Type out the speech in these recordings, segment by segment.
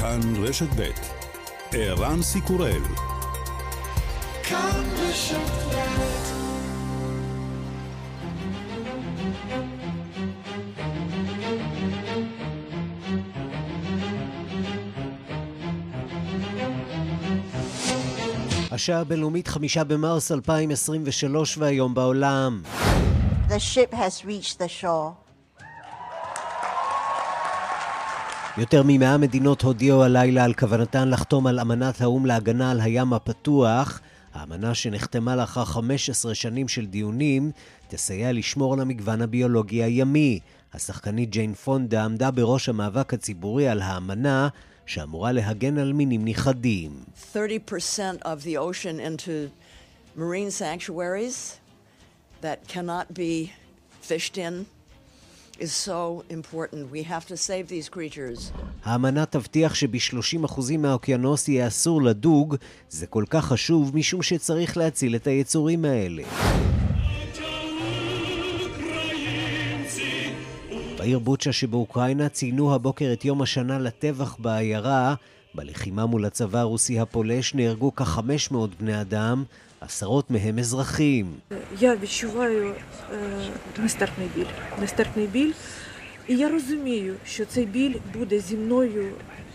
כאן רשת ב' ערן סיקורל כאן רשת ב' השעה הבינלאומית חמישה במרס 2023 והיום בעולם. The ship has reached the shore. יותר ממאה מדינות הודיעו הלילה על כוונתן לחתום על אמנת האו"ם להגנה על הים הפתוח. האמנה שנחתמה לאחר 15 שנים של דיונים תסייע לשמור על המגוון הביולוגי הימי. השחקנית ג'יין פונדה עמדה בראש המאבק הציבורי על האמנה שאמורה להגן על מינים נכחדים. 30% of the ocean into marine sanctuaries that cannot be fished in is so important. We have to save these creatures. האמנה תבטיח שב-30% מהאוקיינוס יהיה אסור לדוג. זה כל כך חשוב משום שצריך להציל את היצורים האלה. בעיר בוצ'ה שבאוקראינה ציינו הבוקר את יום השנה לטבח בעיירה. בלחימה מול הצבא הרוסי הפולש נהרגו כ-500 בני אדם, עשרות מהם אזרחים. Я відчуваю е, нестерпний біль. Нестерпний біль. І я розумію, що цей біль буде зі мною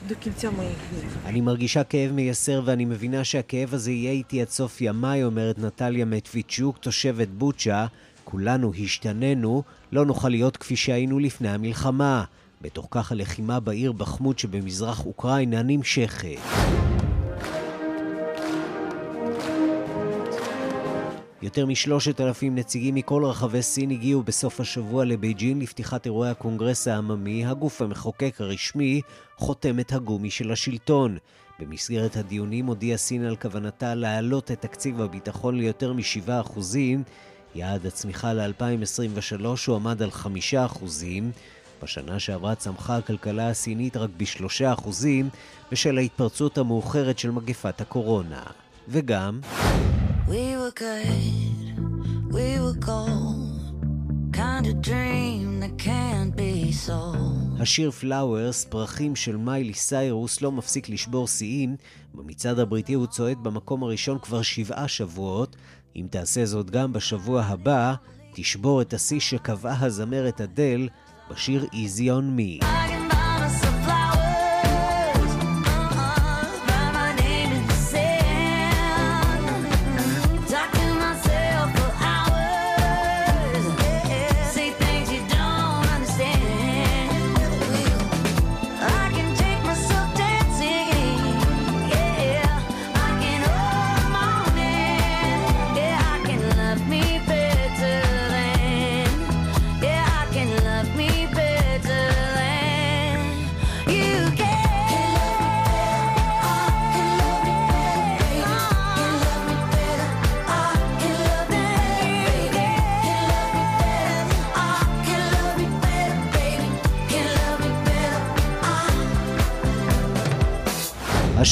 до кінця моїх днів. אני מרגישה כאב מייסר ואני מבינה שהכאב הזה יהיה איתי עד סוף ימיי, אומרת נטליה מטביצ'וק, תושבת בוצ'ה. כולנו השתננו, לא נוכל להיות כפי שהיינו לפני המלחמה. בתוך כך הלחימה בעיר בחמוד שבמזרח אוקראינה נמשכת. יותר משלושת אלפים נציגים מכל רחבי סין הגיעו בסוף השבוע לבייג'ין לפתיחת אירועי הקונגרס העממי, הגוף המחוקק הרשמי, חותמת הגומי של השלטון. במסגרת הדיונים הודיעה סין על כוונתה להעלות את תקציב הביטחון ליותר מ-7%, יעד הצמיחה ל-2023 הוא עמד על 5%, בשנה שעברה צמחה הכלכלה הסינית רק ב-3% בשל ההתפרצות המאוחרת של מגפת הקורונה. וגם... We were good, we were gold, kind of dream that can't be sold. השיר פלאוורס, פרחים של מיילי סיירוס, לא מפסיק לשבור שיאים. במצעד הבריטי הוא צועד במקום הראשון כבר שבעה שבועות. אם תעשה זאת גם בשבוע הבא, תשבור את השיא שקבעה הזמרת אדל בשיר Easy on Me. I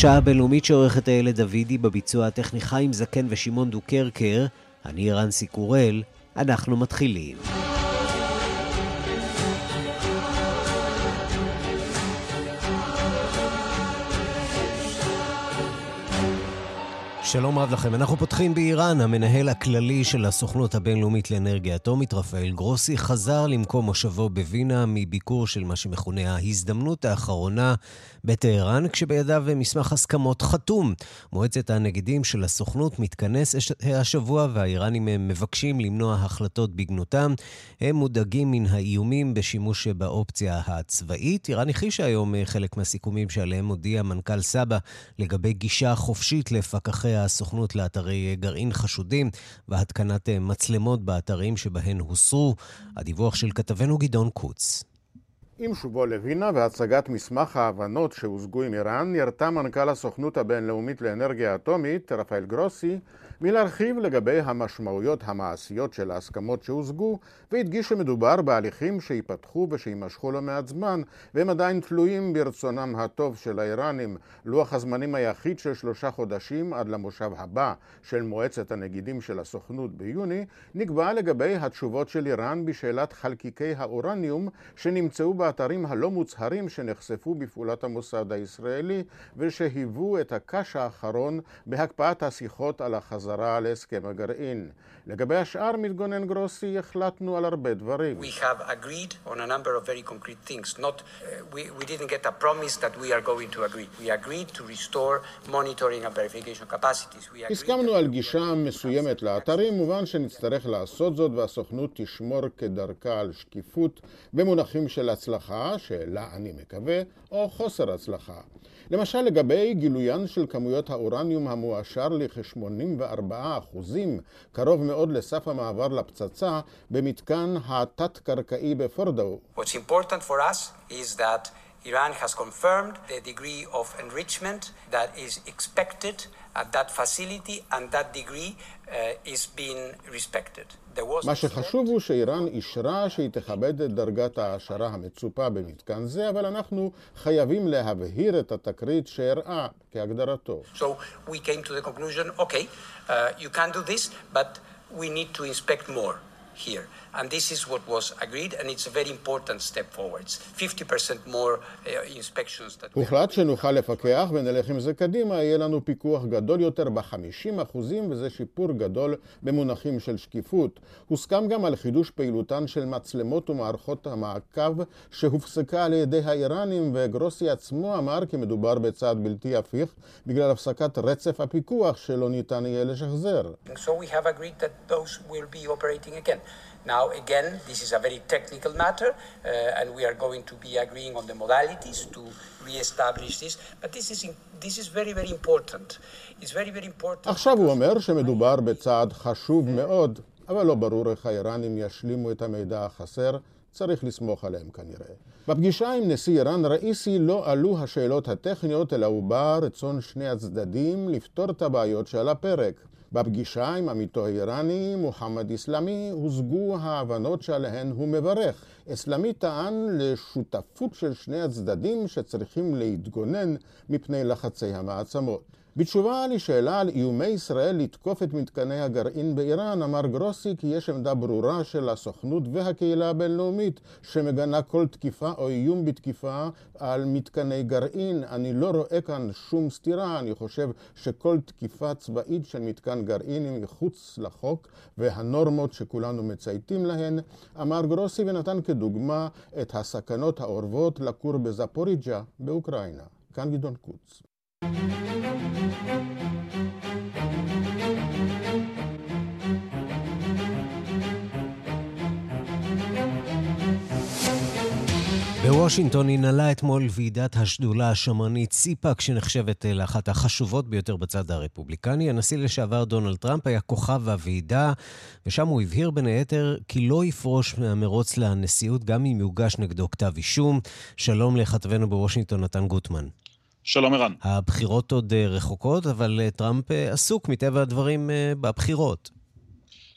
השעה הבינלאומית שעורכת הילד דוידי בביצוע הטכני חיים זקן ושמעון דוקרקר. אני רנסי קורל, אנחנו מתחילים. שלום רב לכם. אנחנו פותחים באיראן. המנהל הכללי של הסוכנות הבינלאומית לאנרגיה אטומית, רפאל גרוסי, חזר למקום מושבו בווינה מביקור של מה שמכונה ההזדמנות האחרונה בטהרן, כשבידיו מסמך הסכמות חתום. מועצת הנגידים של הסוכנות מתכנס השבוע, והאיראנים מבקשים למנוע החלטות בגנותם. הם מודאגים מן האיומים בשימוש באופציה הצבאית. איראן הכחישה היום חלק מהסיכומים שעליהם הודיע מנכ"ל סבא לגבי גישה חופשית לפקחי הסוכנות לאתרי גרעין חשודים והתקנת מצלמות באתרים שבהן הוסרו. הדיווח של כתבנו גדעון קוץ. עם שובו לווינה והצגת מסמך ההבנות שהושגו עם איראן, נרתע מנכ"ל הסוכנות הבינלאומית לאנרגיה אטומית, רפאל גרוסי, מלהרחיב לגבי המשמעויות המעשיות של ההסכמות שהושגו, והדגיש שמדובר בהליכים שייפתחו ושיימשכו לא מעט זמן, והם עדיין תלויים ברצונם הטוב של האיראנים. לוח הזמנים היחיד של שלושה חודשים עד למושב הבא של מועצת הנגידים של הסוכנות ביוני, נקבע לגבי התשובות של איראן בשאלת חלקיקי האורניום שנמצאו האתרים הלא מוצהרים שנחשפו בפעולת המוסד הישראלי ושהיוו את הקש האחרון בהקפאת השיחות על החזרה להסכם הגרעין. לגבי השאר, מתגונן גרוסי, החלטנו על הרבה דברים. We have agreed on a number of very concrete things. Not, uh, we, we didn't get a promise that we are going to agree. We agreed to restore monitoring and verification capacities. We הסכמנו על גישה מסוימת לאתרים, מובן שנצטרך לעשות זאת והסוכנות תשמור כדרכה על שקיפות במונחים של הצלחה, שלה אני מקווה, או חוסר הצלחה. למשל לגבי גילוין של כמויות האורניום המועשר לכ-84 אחוזים, קרוב מאוד לסף המעבר לפצצה, במתקן התת-קרקעי בפורדו. What's important for us is that Iran has confirmed the degree of enrichment that is expected at that facility, and that degree uh, is being respected. There was מה a שחשוב הוא שאיראן אישרה שהיא תכבד את דרגת ההעשרה המצופה במתקן זה, אבל אנחנו חייבים להבהיר את התקרית שאירעה כהגדרתו. So we came to the conclusion, okay, uh, you can do this, but we need to inspect more here. And this is what was agreed, and it's a very important step forwards. 50% more uh, inspections that הוחלט שנוכל לפקח ונלך עם זה קדימה, יהיה לנו פיקוח גדול יותר ב-50 אחוזים, וזה שיפור גדול במונחים של שקיפות. הוסכם גם על חידוש פעילותן של מצלמות ומערכות המעקב שהופסקה על ידי האיראנים, וגרוסי עצמו אמר כי מדובר בצעד בלתי הפיך בגלל הפסקת רצף הפיקוח שלא ניתן יהיה לשחזר. So we have agreed that those will be operating again. Now, again, this is a very technical matter, uh, and we are going to be agreeing on the modalities to re-establish this. But this is this is very very important. It's very very important. עכשיו הוא אומר שמדובר בצעד חשוב מאוד, אבל לא ברור איך האיראנים ישלימו את המידע החסר, צריך לסמוך עליהם כנראה. בפגישה עם נשיא איראן ראיסי לא עלו השאלות הטכניות, אלא הוא בא רצון שני הצדדים לפתור את הבעיות שעל הפרק. בפגישה עם עמיתו האיראני, מוחמד איסלאמי, הושגו ההבנות שעליהן הוא מברך. איסלאמי טען לשותפות של שני הצדדים שצריכים להתגונן מפני לחצי המעצמות. בתשובה לשאלה על איומי ישראל לתקוף את מתקני הגרעין באיראן, אמר גרוסי כי יש עמדה ברורה של הסוכנות והקהילה הבינלאומית שמגנה כל תקיפה או איום בתקיפה על מתקני גרעין. אני לא רואה כאן שום סתירה, אני חושב שכל תקיפה צבאית של מתקן גרעין היא מחוץ לחוק והנורמות שכולנו מצייתים להן, אמר גרוסי ונתן כדוגמה את הסכנות האורבות לכור בזפוריג'ה באוקראינה. כאן גדעון קוץ. בוושינגטון ננעלה אתמול ועידת השדולה השמרנית סיפאק, שנחשבת אה, לאחת החשובות ביותר בצד הרפובליקני. הנשיא לשעבר דונלד טראמפ היה כוכב הוועידה, ושם הוא הבהיר בין היתר כי לא יפרוש מהמרוץ לנשיאות גם אם יוגש נגדו כתב אישום. שלום לכתבנו בוושינגטון, נתן גוטמן. שלום ערן. הבחירות עוד אה, רחוקות, אבל אה, טראמפ עסוק מטבע הדברים בבחירות.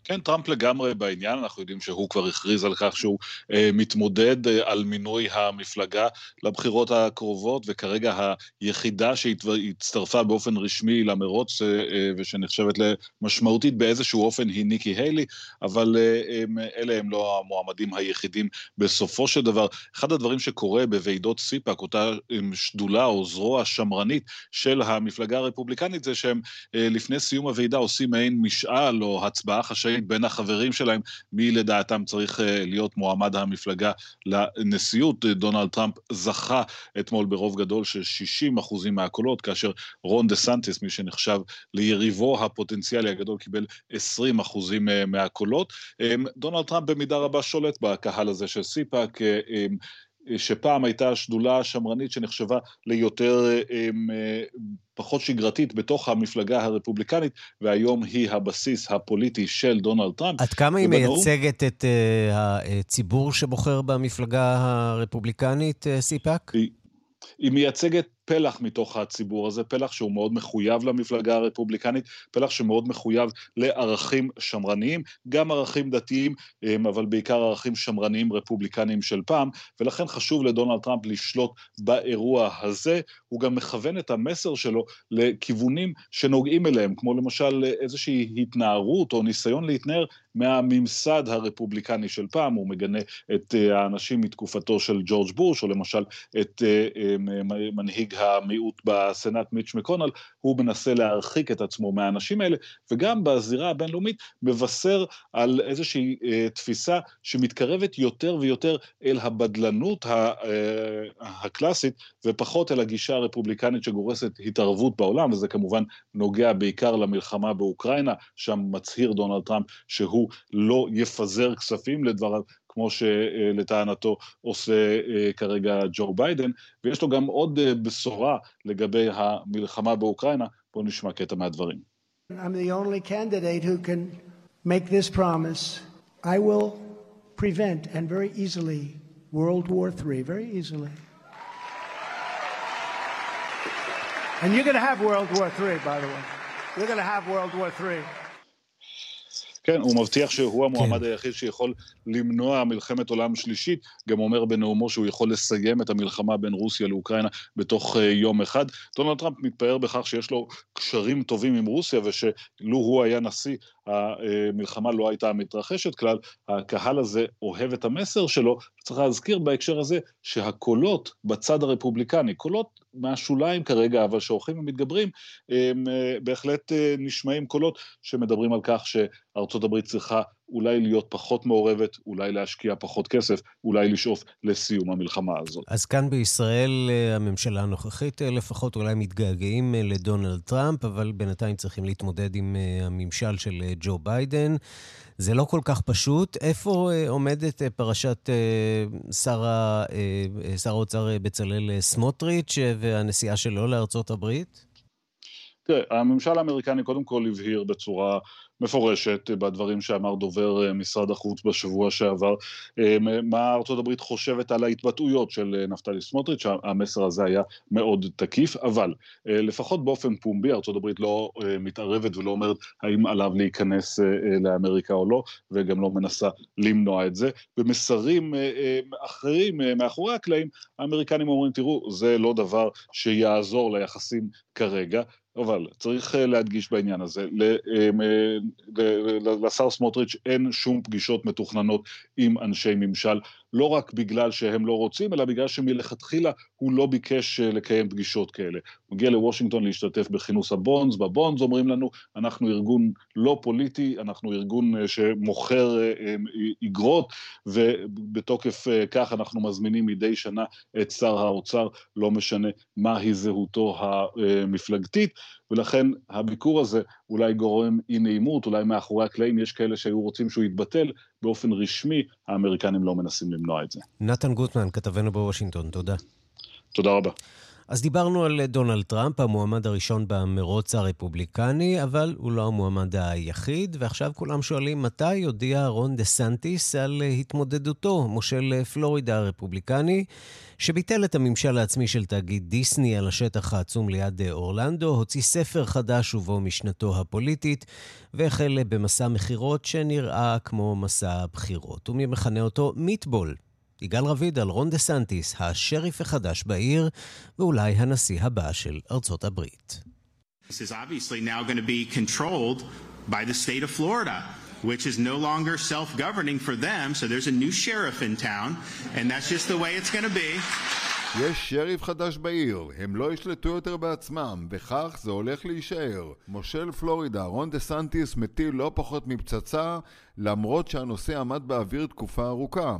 כן, טראמפ לגמרי בעניין, אנחנו יודעים שהוא כבר הכריז על כך שהוא אה, מתמודד אה, על מינוי המפלגה לבחירות הקרובות, וכרגע היחידה שהצטרפה באופן רשמי למרוץ אה, אה, ושנחשבת למשמעותית באיזשהו אופן היא ניקי היילי, אבל אה, הם, אלה הם לא המועמדים היחידים בסופו של דבר. אחד הדברים שקורה בוועידות סיפאק, אותה אה, שדולה או זרוע שמרנית של המפלגה הרפובליקנית, זה שהם אה, לפני סיום הוועידה עושים מעין משאל או הצבעה חשאית בין החברים שלהם, מי לדעתם צריך אה, להיות מועמד המפלגה לנשיאות. אה, דונלד טראמפ זכה אתמול ברוב גדול של 60 אחוזים מהקולות, כאשר רון דה סנטיס, מי שנחשב ליריבו הפוטנציאלי הגדול, קיבל 20 אחוזים אה, מהקולות. אה, דונלד טראמפ במידה רבה שולט בקהל הזה של סיפאק. אה, אה, שפעם הייתה שדולה שמרנית שנחשבה ליותר הם, פחות שגרתית בתוך המפלגה הרפובליקנית, והיום היא הבסיס הפוליטי של דונלד טראמפ. עד כמה היא מייצגת את uh, הציבור שבוחר במפלגה הרפובליקנית, uh, סיפאק? היא, היא מייצגת פלח מתוך הציבור הזה, פלח שהוא מאוד מחויב למפלגה הרפובליקנית, פלח שמאוד מחויב לערכים שמרניים, גם ערכים דתיים, אמ, אבל בעיקר ערכים שמרניים רפובליקניים של פעם, ולכן חשוב לדונלד טראמפ לשלוט באירוע הזה. הוא גם מכוון את המסר שלו לכיוונים שנוגעים אליהם, כמו למשל איזושהי התנערות או ניסיון להתנער מהממסד הרפובליקני של פעם, הוא מגנה את אה, האנשים מתקופתו של ג'ורג' בוש, או למשל את אה, אה, מנהיג המיעוט בסנאט מיץ' מקונל, הוא מנסה להרחיק את עצמו מהאנשים האלה, וגם בזירה הבינלאומית מבשר על איזושהי תפיסה שמתקרבת יותר ויותר אל הבדלנות הקלאסית, ופחות אל הגישה הרפובליקנית שגורסת התערבות בעולם, וזה כמובן נוגע בעיקר למלחמה באוקראינה, שם מצהיר דונלד טראמפ שהוא לא יפזר כספים לדבריו, כמו שלטענתו עושה כרגע ג'ו ביידן, ויש לו גם עוד בשורה לגבי המלחמה באוקראינה, בואו נשמע קטע מהדברים. I'm the only candidate who can make this promise. I will prevent and very easily World War III, very easily. And you're going to have World War III, by the way. You're going to have World War III. כן, הוא מבטיח שהוא המועמד כן. היחיד שיכול למנוע מלחמת עולם שלישית, גם אומר בנאומו שהוא יכול לסיים את המלחמה בין רוסיה לאוקראינה בתוך uh, יום אחד. דונלד טראמפ מתפאר בכך שיש לו קשרים טובים עם רוסיה, ושלו הוא היה נשיא, המלחמה לא הייתה מתרחשת כלל. הקהל הזה אוהב את המסר שלו, צריך להזכיר בהקשר הזה שהקולות בצד הרפובליקני, קולות מהשוליים כרגע, אבל שהולכים ומתגברים, הם בהחלט נשמעים קולות שמדברים על כך שארצות הברית צריכה אולי להיות פחות מעורבת, אולי להשקיע פחות כסף, אולי לשאוף לסיום המלחמה הזאת. אז כאן בישראל הממשלה הנוכחית לפחות אולי מתגעגעים לדונלד טראמפ, אבל בינתיים צריכים להתמודד עם הממשל של ג'ו ביידן. זה לא כל כך פשוט. איפה עומדת פרשת שר, שר האוצר בצלאל סמוטריץ' והנסיעה שלו לארצות הברית? תראה, הממשל האמריקני קודם כל הבהיר בצורה מפורשת בדברים שאמר דובר משרד החוץ בשבוע שעבר, מה ארצות הברית חושבת על ההתבטאויות של נפתלי סמוטריץ', המסר הזה היה מאוד תקיף, אבל לפחות באופן פומבי ארצות הברית לא מתערבת ולא אומרת האם עליו להיכנס לאמריקה או לא, וגם לא מנסה למנוע את זה. במסרים אחרים מאחורי הקלעים, האמריקנים אומרים, תראו, זה לא דבר שיעזור ליחסים כרגע, אבל צריך להדגיש בעניין הזה, לשר סמוטריץ' אין שום פגישות מתוכננות עם אנשי ממשל, לא רק בגלל שהם לא רוצים, אלא בגלל שמלכתחילה הוא לא ביקש לקיים פגישות כאלה. הוא מגיע לוושינגטון להשתתף בכינוס הבונדס, בבונדס אומרים לנו, אנחנו ארגון לא פוליטי, אנחנו ארגון שמוכר איגרות, ובתוקף כך אנחנו מזמינים מדי שנה את שר האוצר, לא משנה מהי זהותו המפלגתית, ולכן הביקור הזה אולי גורם אי נעימות, אולי מאחורי הקלעים יש כאלה שהיו רוצים שהוא יתבטל, באופן רשמי האמריקנים לא מנסים למנוע את זה. נתן גוטמן, כתבנו בוושינגטון, תודה. תודה רבה. אז דיברנו על דונלד טראמפ, המועמד הראשון במרוץ הרפובליקני, אבל הוא לא המועמד היחיד, ועכשיו כולם שואלים מתי יודיע רון דה סנטיס על התמודדותו, מושל פלורידה הרפובליקני, שביטל את הממשל העצמי של תאגיד דיסני על השטח העצום ליד אורלנדו, הוציא ספר חדש ובו משנתו הפוליטית, והחל במסע מכירות שנראה כמו מסע בחירות. ומי מכנה אותו Meatball. יגאל רביד על רון דה סנטיס, השריף החדש בעיר, ואולי הנשיא הבא של ארצות הברית. This is obviously now going to be controlled by the state of Florida. which is no longer self-governing for them, so there's a new sheriff in town, and that's just the way it's going to be. יש שריף חדש בעיר, הם לא ישלטו יותר בעצמם, וכך זה הולך להישאר. מושל פלורידה, רון דה סנטיס, מטיל לא פחות מפצצה, למרות שהנושא עמד באוויר תקופה ארוכה.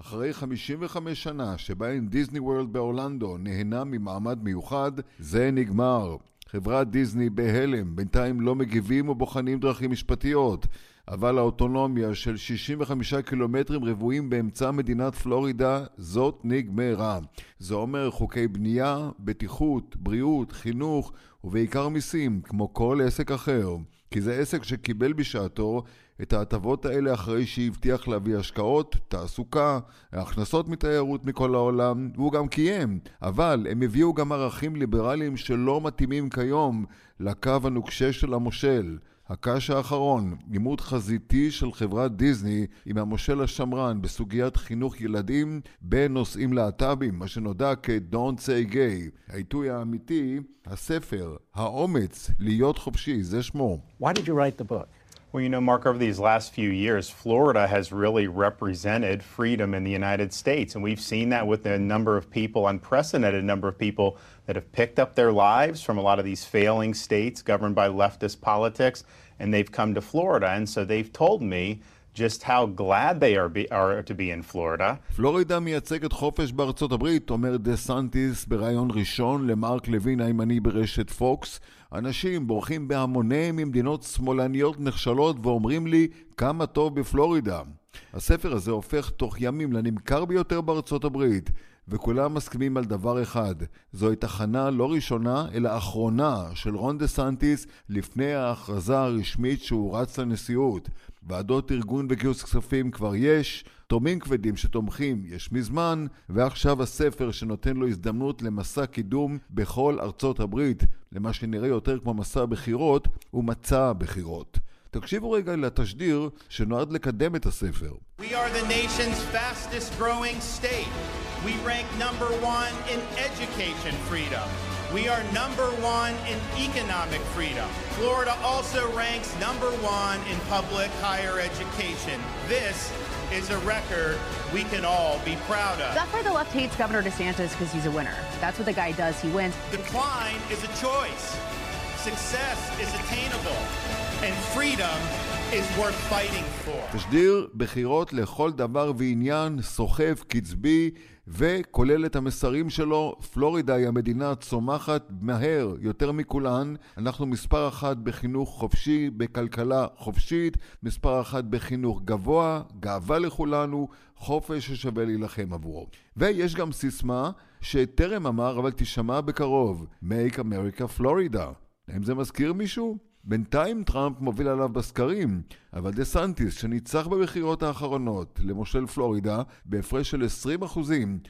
אחרי 55 שנה שבהן דיסני וורלד באורלנדו נהנה ממעמד מיוחד, זה נגמר. חברת דיסני בהלם, בינתיים לא מגיבים ובוחנים דרכים משפטיות. אבל האוטונומיה של 65 קילומטרים רבועים באמצע מדינת פלורידה, זאת נגמרה. זה אומר חוקי בנייה, בטיחות, בריאות, חינוך ובעיקר מיסים, כמו כל עסק אחר. כי זה עסק שקיבל בשעתו את ההטבות האלה אחרי שהבטיח להביא השקעות, תעסוקה, הכנסות מתיירות מכל העולם, והוא גם קיים. אבל הם הביאו גם ערכים ליברליים שלא מתאימים כיום לקו הנוקשה של המושל. הקש האחרון, עימות חזיתי של חברת דיסני עם המושל השמרן בסוגיית חינוך ילדים בנושאים להט"בים, מה שנודע כ-Don't say gay. העיתוי האמיתי, הספר, האומץ להיות חופשי, זה שמו. Why did you write the book? Well, you know, Mark, over these last few years, Florida has really represented freedom in the United States. And we've seen that with a number of people, unprecedented number of people that have picked up their lives from a lot of these failing states governed by leftist politics, and they've come to Florida. And so they've told me just how glad they are, be, are to be in Florida. פלורידה מייצגת חופש בארצות הברית, אומר דה סנטיס בריאיון ראשון למרק לוין הימני ברשת פוקס. אנשים בורחים בהמוניהם ממדינות שמאלניות נחשלות ואומרים לי כמה טוב בפלורידה. הספר הזה הופך תוך ימים לנמכר ביותר בארצות הברית, וכולם מסכימים על דבר אחד, זוהי תחנה לא ראשונה אלא אחרונה של רון דה סנטיס לפני ההכרזה הרשמית שהוא רץ לנשיאות. ועדות ארגון וגיוס כספים כבר יש, תורמים כבדים שתומכים יש מזמן, ועכשיו הספר שנותן לו הזדמנות למסע קידום בכל ארצות הברית, למה שנראה יותר כמו מסע בחירות ומצע בחירות. תקשיבו רגע לתשדיר שנועד לקדם את הספר. We are the nation's fastest growing state. We rank number one in education freedom. We are number one in economic freedom. Florida also ranks number one in public higher education. This is a record we can all be proud of. That's why the left hates Governor DeSantis because he's a winner. That's what the guy does. He wins. Decline is a choice. Success is attainable. And freedom תשדיר בחירות לכל דבר ועניין, סוחב, קצבי, וכולל את המסרים שלו. פלורידה היא המדינה הצומחת מהר יותר מכולן. אנחנו מספר אחת בחינוך חופשי, בכלכלה חופשית, מספר אחת בחינוך גבוה, גאווה לכולנו, חופש ששווה להילחם עבורו. ויש גם סיסמה שטרם אמר, אבל תשמע בקרוב, Make America Florida. האם זה מזכיר מישהו? בינתיים טראמפ מוביל עליו בסקרים, אבל דה סנטיס, שניצח בבחירות האחרונות למושל פלורידה בהפרש של 20%,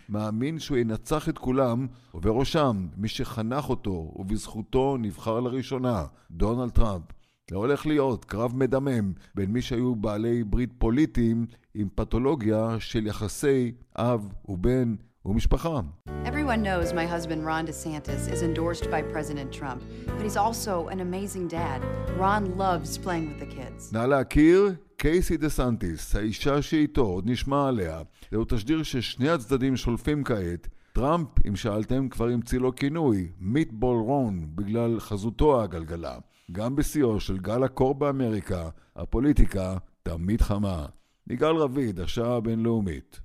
מאמין שהוא ינצח את כולם, ובראשם מי שחנך אותו ובזכותו נבחר לראשונה, דונלד טראמפ. זה הולך להיות קרב מדמם בין מי שהיו בעלי ברית פוליטיים עם פתולוגיה של יחסי אב ובן ומשפחה. Everyone knows my husband Ron DeSantis is endorsed by President Trump, but he's also an amazing dad. Ron loves playing with the kids. נא להכיר קייסי דה סנטיס, האישה שאיתו, עוד נשמע עליה. זהו תשדיר ששני הצדדים שולפים כעת. טראמפ, אם שאלתם, כבר המציא לו כינוי, Meatball Ron, בגלל חזותו העגלגלה. גם בשיאו של גל הקור באמריקה, הפוליטיקה תמיד חמה. יגאל רביד, השעה הבינלאומית.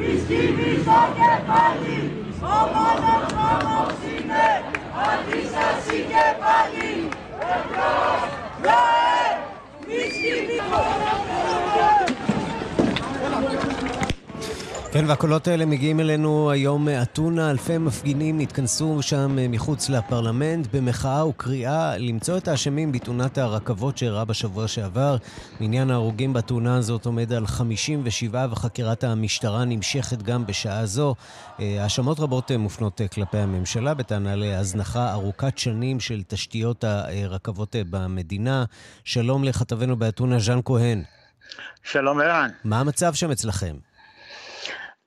Η σκηνή στο ο μόνος νόμος είναι αντίσταση και πάλι. Λαέ, και כן, והקולות האלה מגיעים אלינו היום מאתונה. אלפי מפגינים התכנסו שם מחוץ לפרלמנט במחאה וקריאה למצוא את האשמים בתאונת הרכבות שאירעה בשבוע שעבר. מניין ההרוגים בתאונה הזאת עומד על 57 וחקירת המשטרה נמשכת גם בשעה זו. האשמות רבות מופנות כלפי הממשלה בטענה להזנחה ארוכת שנים של תשתיות הרכבות במדינה. שלום לכתבנו באתונה, ז'אן כהן. שלום ערן. מה המצב שם אצלכם?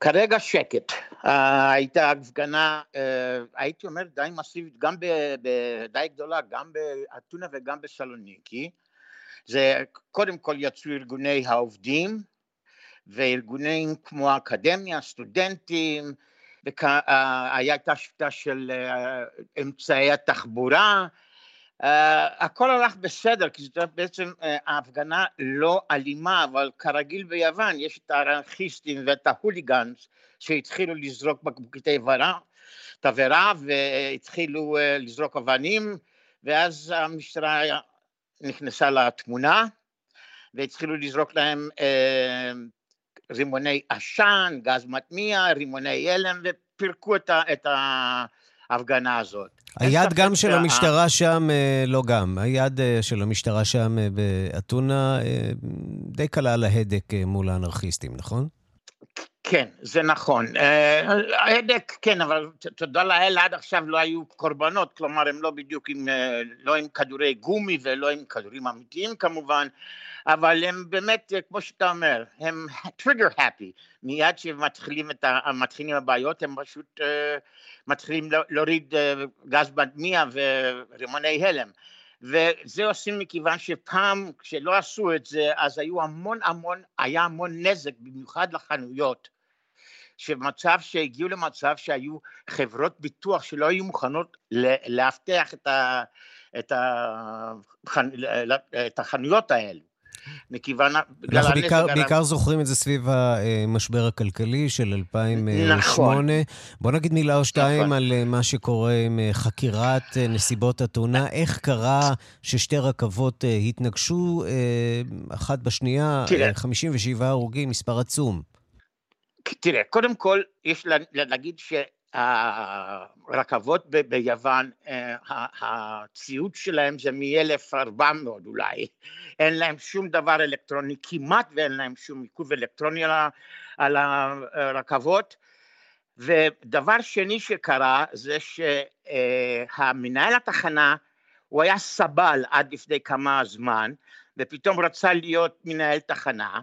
כרגע שקט. Uh, הייתה הפגנה, uh, הייתי אומר, די מסיבית, גם די גדולה, גם באתונה וגם בסלוניקי. זה, קודם כל יצאו ארגוני העובדים, וארגונים כמו האקדמיה, סטודנטים, והייתה שביתה של uh, אמצעי התחבורה, Uh, הכל הלך בסדר, כי זאת בעצם uh, ההפגנה לא אלימה, אבל כרגיל ביוון יש את האנרכיסטים ואת ההוליגאנס שהתחילו לזרוק בקבוקי תבערה והתחילו uh, לזרוק אבנים, ואז המשטרה נכנסה לתמונה והתחילו לזרוק להם רימוני עשן, גז מטמיע, רימוני הלם, ופירקו את, ה, את ההפגנה הזאת. היד גם של שה- המשטרה שם, אה, לא גם, היד אה, של המשטרה שם אה, באתונה די קלה על ההדק מול האנרכיסטים, נכון? כן, זה נכון. ההדק, כן, אבל תודה לאל, עד עכשיו לא היו קורבנות, כלומר, הם לא בדיוק עם, לא עם כדורי גומי ולא עם כדורים אמיתיים כמובן, אבל הם באמת, כמו שאתה אומר, הם טריגר הפי. מיד שמתחילים את ה- הבעיות, הם פשוט אה, מתחילים לה- להוריד אה, גז מדמיע ורימוני הלם. וזה עושים מכיוון שפעם כשלא עשו את זה אז היו המון המון, היה המון נזק במיוחד לחנויות שמצב שהגיעו למצב שהיו חברות ביטוח שלא היו מוכנות לאבטח את, את, את החנויות האלו מכיוון אנחנו בעיקר, הרב. בעיקר זוכרים את זה סביב המשבר הכלכלי של 2008. נכון. בוא נגיד מילה או שתיים נכון. על אה, מה שקורה עם אה, חקירת אה, נסיבות התאונה. איך קרה ששתי רכבות התנגשו אחת בשנייה, תראה. אה, 57 הרוגים, מספר עצום. תראה, קודם כל יש לה- להגיד שהרכבות ב- ביוון, אה, הציוד שלהם זה מ-1400 אולי, אין להם שום דבר אלקטרוני כמעט ואין להם שום עיכוב אלקטרוני על על הרכבות. ודבר שני שקרה זה שהמנהל התחנה הוא היה סבל עד לפני כמה זמן ופתאום רצה להיות מנהל תחנה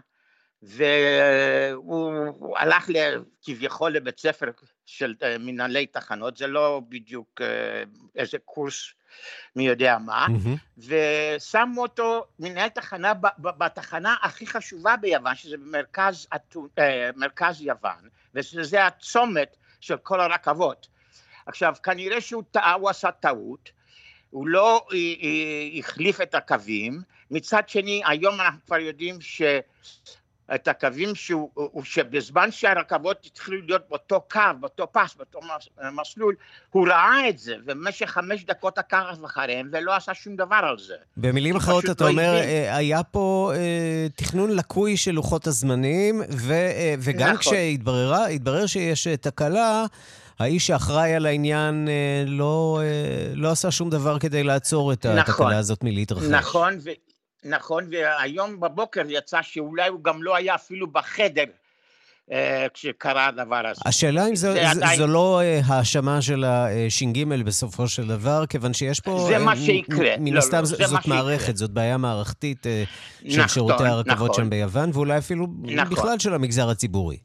והוא הלך כביכול לבית ספר של אה, מנהלי תחנות, זה לא בדיוק אה, איזה קורס מי יודע מה, ושמו אותו מנהל תחנה בתחנה הכי חשובה ביוון, שזה במרכז אה, מרכז יוון, ושזה הצומת של כל הרכבות. עכשיו, כנראה שהוא טעה, הוא עשה טעות, הוא לא החליף את הקווים, מצד שני, היום אנחנו כבר יודעים ש... את הקווים שהוא, הוא- שבזמן שהרכבות התחילו להיות באותו קו, באותו פס, באותו מס- מסלול, הוא ראה את זה, ובמשך חמש דקות עקב אחריהם ולא עשה שום דבר על זה. במילים אחרות, אתה לא אומר, הבין. אה, היה פה אה, תכנון לקוי של לוחות הזמנים, ו, אה, וגם נכון. כשהתבררה, התברר שיש אה, תקלה, האיש שאחראי על העניין אה, לא, אה, לא עשה שום דבר כדי לעצור את נכון. התקלה הזאת מלהתרחש. נכון. נכון, והיום בבוקר יצא שאולי הוא גם לא היה אפילו בחדר אה, כשקרה הדבר הזה. השאלה אם זו, עדיין- זו לא אה, האשמה של הש"ג בסופו של דבר, כיוון שיש פה... זה אה, מה שיקרה. מן לא, הסתם לא, זה זאת מה שיקרה. מערכת, זאת בעיה מערכתית של נכון, שירותי הרכבות נכון. שם ביוון, ואולי אפילו נכון. בכלל של המגזר הציבורי.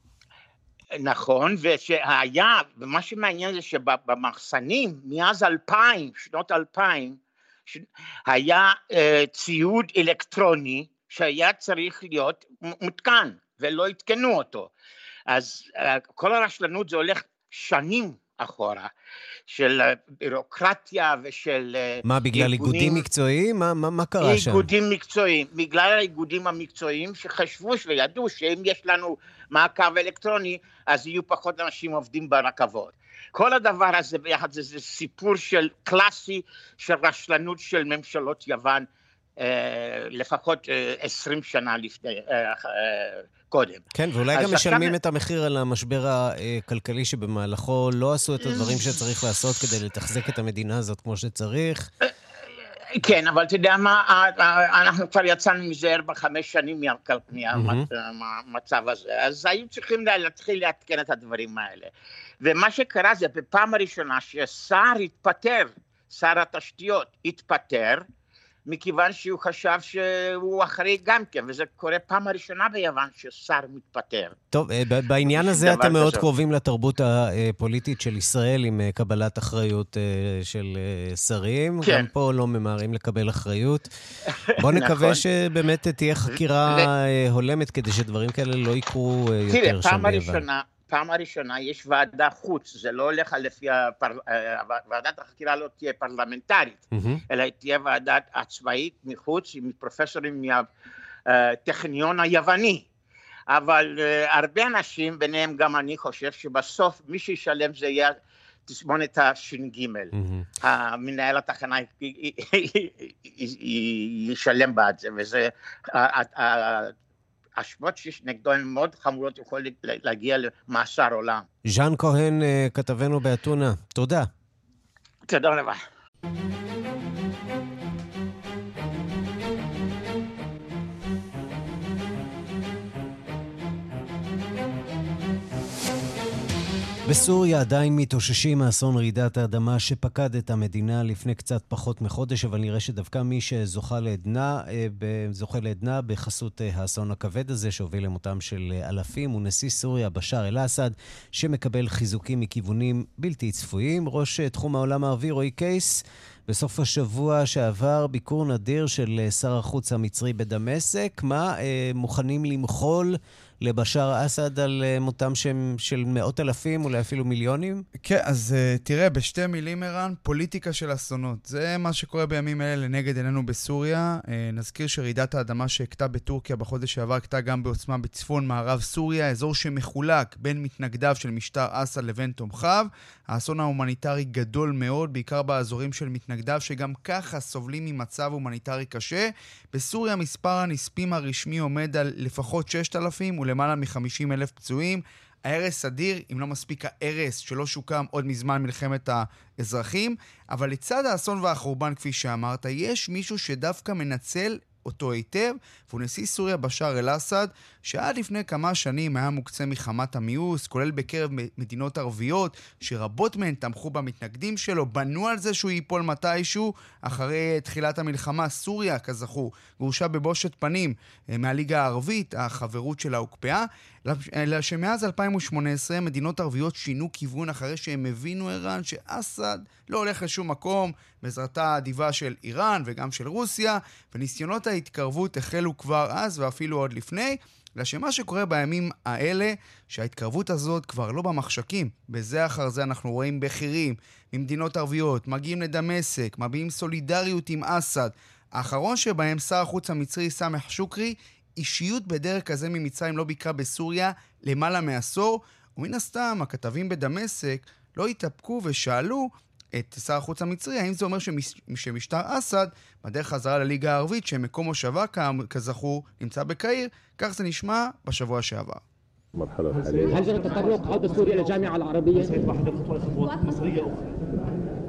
נכון, ושהיה, ומה שמעניין זה שבמחסנים, מאז 2000, שנות 2000, ש... היה אה, ציוד אלקטרוני שהיה צריך להיות מותקן, ולא עדכנו אותו. אז אה, כל הרשלנות זה הולך שנים אחורה, של אה, בירוקרטיה ושל מה, בגלל איגודים מקצועיים? מה, מה, מה קרה שם? איגודים מקצועיים, בגלל האיגודים המקצועיים שחשבו וידעו שאם יש לנו מעקב אלקטרוני אז יהיו פחות אנשים עובדים ברכבות. כל הדבר הזה ביחד זה, זה סיפור של קלאסי של רשלנות של ממשלות יוון אה, לפחות אה, עשרים שנה לפני, אה, קודם. כן, ואולי גם משלמים עכשיו- את המחיר על המשבר הכלכלי שבמהלכו לא עשו את הדברים שצריך לעשות כדי לתחזק את המדינה הזאת כמו שצריך. כן, אבל אתה יודע מה, ה- ה- אנחנו כבר יצאנו מזה ארבע, חמש שנים. מהמצב הזה, אז היו צריכים לה- להתחיל לעדכן את הדברים האלה. ומה שקרה זה בפעם הראשונה ששר התפטר, שר התשתיות התפטר, מכיוון שהוא חשב שהוא אחראי גם כן, וזה קורה פעם הראשונה ביוון ששר מתפטר. טוב, אה, בעניין הזה אתם מאוד כזה. קרובים לתרבות הפוליטית של ישראל עם אה, קבלת אחריות אה, של שרים. כן. גם פה לא ממהרים לקבל אחריות. בוא נקווה נכון. שבאמת תהיה חקירה הולמת כדי שדברים כאלה לא יקרו יותר תראה, שם פעם ביוון. הראשונה, פעם הראשונה יש ועדה חוץ, זה לא הולך לפי, הפר... אה, ועדת החקירה לא תהיה פרלמנטרית, מהמם. אלא היא תהיה ועדה עצמאית מחוץ עם פרופסורים מהטכניון היווני. אבל uh, הרבה אנשים, ביניהם גם אני חושב שבסוף מי שישלם זה יהיה תסמונת הש"ג. מהמם. המנהל התחנה ישלם בעד זה, וזה, ה- ה- ההאשמות שיש נגדו הן מאוד חמורות, יכול להגיע למאסר עולם. ז'אן כהן, אה, כתבנו באתונה, תודה. תודה רבה. בסוריה עדיין מתאוששים מאסון רעידת האדמה שפקד את המדינה לפני קצת פחות מחודש, אבל נראה שדווקא מי שזוכה לעדנה, אה, זוכה לעדנה בחסות אה, האסון הכבד הזה, שהוביל למותם של אה, אלפים, הוא נשיא סוריה בשאר אל-אסד, שמקבל חיזוקים מכיוונים בלתי צפויים. ראש תחום העולם הערבי, רועי קייס, בסוף השבוע שעבר ביקור נדיר של שר החוץ המצרי בדמשק. מה, מוכנים למחול לבשאר אסד על אה, מותם של, של מאות אלפים, אולי אפילו מיליונים? כן, אז uh, תראה, בשתי מילים, ערן, פוליטיקה של אסונות. זה מה שקורה בימים אלה לנגד עינינו בסוריה. Uh, נזכיר שרעידת האדמה שהכתה בטורקיה בחודש שעבר הכתה גם בעוצמה בצפון מערב סוריה, אזור שמחולק בין מתנגדיו של משטר אסד לבין תומכיו. האסון ההומניטרי גדול מאוד, בעיקר באזורים של מתנגדיו, שגם ככה סובלים ממצב הומניטרי קשה. בסוריה מספר הנספים הרשמי עומד על לפחות 6,000 ולמעלה מ-50 אלף פצועים. ההרס אדיר, אם לא מספיק ההרס שלא שוקם עוד מזמן מלחמת האזרחים, אבל לצד האסון והחורבן, כפי שאמרת, יש מישהו שדווקא מנצל אותו היטב, והוא נשיא סוריה בשאר אל-אסד, שעד לפני כמה שנים היה מוקצה מחמת המיאוס, כולל בקרב מדינות ערביות, שרבות מהן תמכו במתנגדים שלו, בנו על זה שהוא ייפול מתישהו. אחרי תחילת המלחמה, סוריה, כזכור, גורשה בבושת פנים אה, מהליגה הערבית, החברות שלה הוקפאה. אלא שמאז 2018 מדינות ערביות שינו כיוון אחרי שהם הבינו, ערן, שאסד לא הולך לשום מקום בעזרתה האדיבה של איראן וגם של רוסיה, וניסיונות ההתקרבות החלו כבר אז ואפילו עוד לפני. אלא שמה שקורה בימים האלה, שההתקרבות הזאת כבר לא במחשכים. בזה אחר זה אנחנו רואים בכירים ממדינות ערביות, מגיעים לדמשק, מביעים סולידריות עם אסד. האחרון שבהם, שר החוץ המצרי סמך שוקרי, אישיות בדרך כזה ממצרים לא ביקרה בסוריה למעלה מעשור, ומן הסתם הכתבים בדמשק לא התאפקו ושאלו את שר החוץ המצרי, האם זה אומר שמש, שמשטר אסד, בדרך חזרה לליגה הערבית, שמקום מושבה כזכור נמצא בקהיר, כך זה נשמע בשבוע שעבר. هل جرى تطرق عودة سوريا إلى الجامعة العربية؟ خطوات مصرية أخرى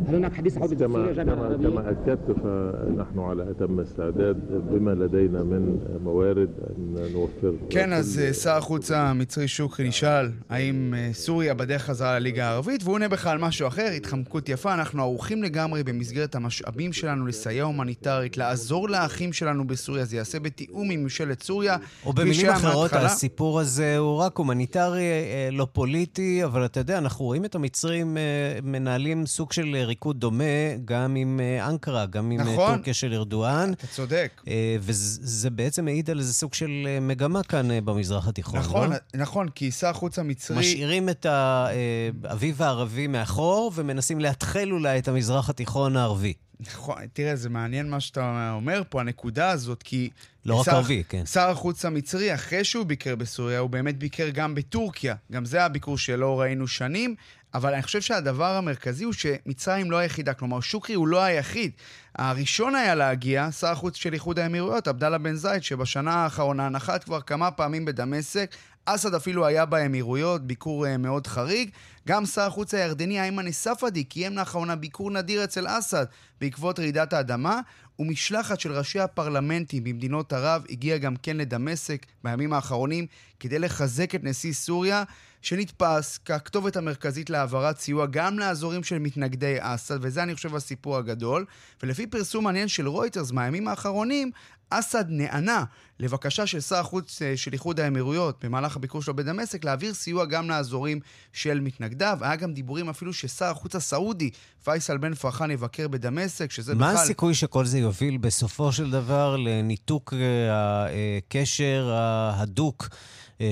هل هناك حديث عودة كما سوريا إلى الجامعة كما العربية؟ كما اكدت فنحن على اتم استعداد بما لدينا من موارد ان نوفر כן, אז אה, שר החוץ המצרי שוקרי נשאל האם אה, סוריה בדרך חזרה לליגה הערבית, והוא עונה בכלל על משהו אחר, התחמקות יפה, אנחנו ערוכים לגמרי במסגרת המשאבים שלנו לסייע הומניטרית, לעזור לאחים שלנו בסוריה, זה ייעשה בתיאום עם ממשלת סוריה. או כפי במילים שהיה אחרות, מההתחלה. הסיפור הזה הוא רק הומניטרי, אה, לא פוליטי, אבל אתה יודע, אנחנו רואים את המצרים אה, מנהלים סוג של אה, ריקוד דומה, גם עם אה, אנקרה, גם עם אה, נכון. טורקיה של ארדואן. אתה צודק. אה, וזה בעצם מעיד על איזה סוג של מגמה כאן במזרח התיכון, נכון, לא? נכון, כי שר החוץ המצרי... משאירים את האביב הערבי מאחור ומנסים לאתחל אולי את המזרח התיכון הערבי. נכון, תראה, זה מעניין מה שאתה אומר פה, הנקודה הזאת, כי... לא רק ערבי, כן. שר החוץ המצרי, אחרי שהוא ביקר בסוריה, הוא באמת ביקר גם בטורקיה. גם זה הביקור שלא ראינו שנים, אבל אני חושב שהדבר המרכזי הוא שמצרים לא היחידה, כלומר, שוקרי הוא לא היחיד. הראשון היה להגיע, שר החוץ של איחוד האמירויות, עבדאללה בן זייד, שבשנה האחרונה נחת כבר כמה פעמים בדמשק. אסד אפילו היה באמירויות, ביקור uh, מאוד חריג. גם שר החוץ הירדני איימן א-ספדי קיים לאחרונה ביקור נדיר אצל אסד בעקבות רעידת האדמה, ומשלחת של ראשי הפרלמנטים במדינות ערב הגיעה גם כן לדמשק בימים האחרונים כדי לחזק את נשיא סוריה, שנתפס ככתובת המרכזית להעברת סיוע גם לאזורים של מתנגדי אסד, וזה אני חושב הסיפור הגדול. ולפי פרסום מעניין של רויטרס מהימים האחרונים, אסד נענה לבקשה של שר החוץ אה, של איחוד האמירויות במהלך הביקור שלו בדמשק להעביר סיוע גם לאזורים של מתנגדיו. היה גם דיבורים אפילו ששר החוץ הסעודי, פייסל בן פרחן, יבקר בדמשק, שזה מה בכלל... הסיכוי שכל זה יוביל בסופו של דבר לניתוק אה, הקשר ההדוק אה,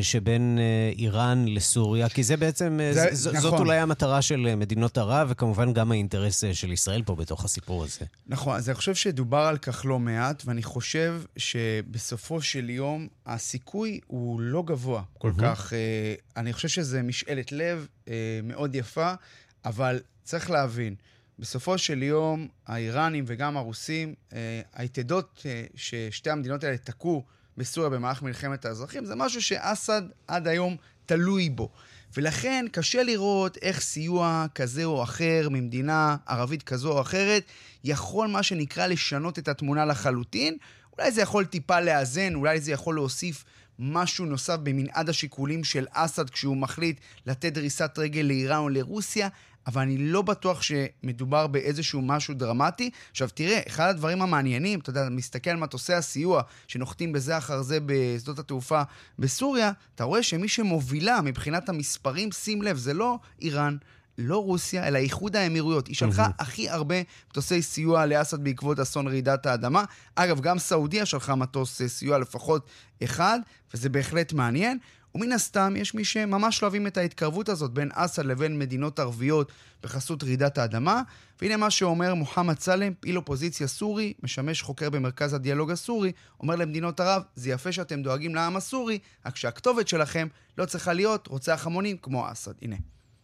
שבין אה, איראן לסוריה? כי זה בעצם, אה, זה- ז- נכון. זאת אולי המטרה של אה, מדינות ערב, וכמובן גם האינטרס אה, של ישראל פה בתוך הסיפור הזה. נכון, אז אני חושב שדובר על כך לא מעט, ואני חושב שבסופו של יום הסיכוי הוא לא גבוה כל מהמם. כך. אה, אני חושב שזה משאלת לב אה, מאוד יפה, אבל צריך להבין, בסופו של יום האיראנים וגם הרוסים, אה, היתדות אה, ששתי המדינות האלה תקעו בסוריה במהלך מלחמת האזרחים, זה משהו שאסד עד היום תלוי בו. ולכן קשה לראות איך סיוע כזה או אחר ממדינה ערבית כזו או אחרת יכול מה שנקרא לשנות את התמונה לחלוטין. אולי זה יכול טיפה לאזן, אולי זה יכול להוסיף משהו נוסף במנעד השיקולים של אסד כשהוא מחליט לתת דריסת רגל לאיראן או לרוסיה, אבל אני לא בטוח שמדובר באיזשהו משהו דרמטי. עכשיו תראה, אחד הדברים המעניינים, אתה יודע, מסתכל על מטוסי הסיוע שנוחתים בזה אחר זה בשדות התעופה בסוריה, אתה רואה שמי שמובילה מבחינת המספרים, שים לב, זה לא איראן. לא רוסיה, אלא איחוד האמירויות. היא שלחה הכי הרבה מטוסי סיוע לאסד בעקבות אסון רעידת האדמה. אגב, גם סעודיה שלחה מטוס אה, סיוע לפחות אחד, וזה בהחלט מעניין. ומן הסתם יש מי שממש לא אוהבים את ההתקרבות הזאת בין אסד לבין מדינות ערביות בחסות רעידת האדמה. והנה מה שאומר מוחמד סלם, פעיל אופוזיציה סורי, משמש חוקר במרכז הדיאלוג הסורי, אומר למדינות ערב, זה יפה שאתם דואגים לעם הסורי, רק שהכתובת שלכם לא צריכה להיות רוצח המונים כמו אסד. הנה.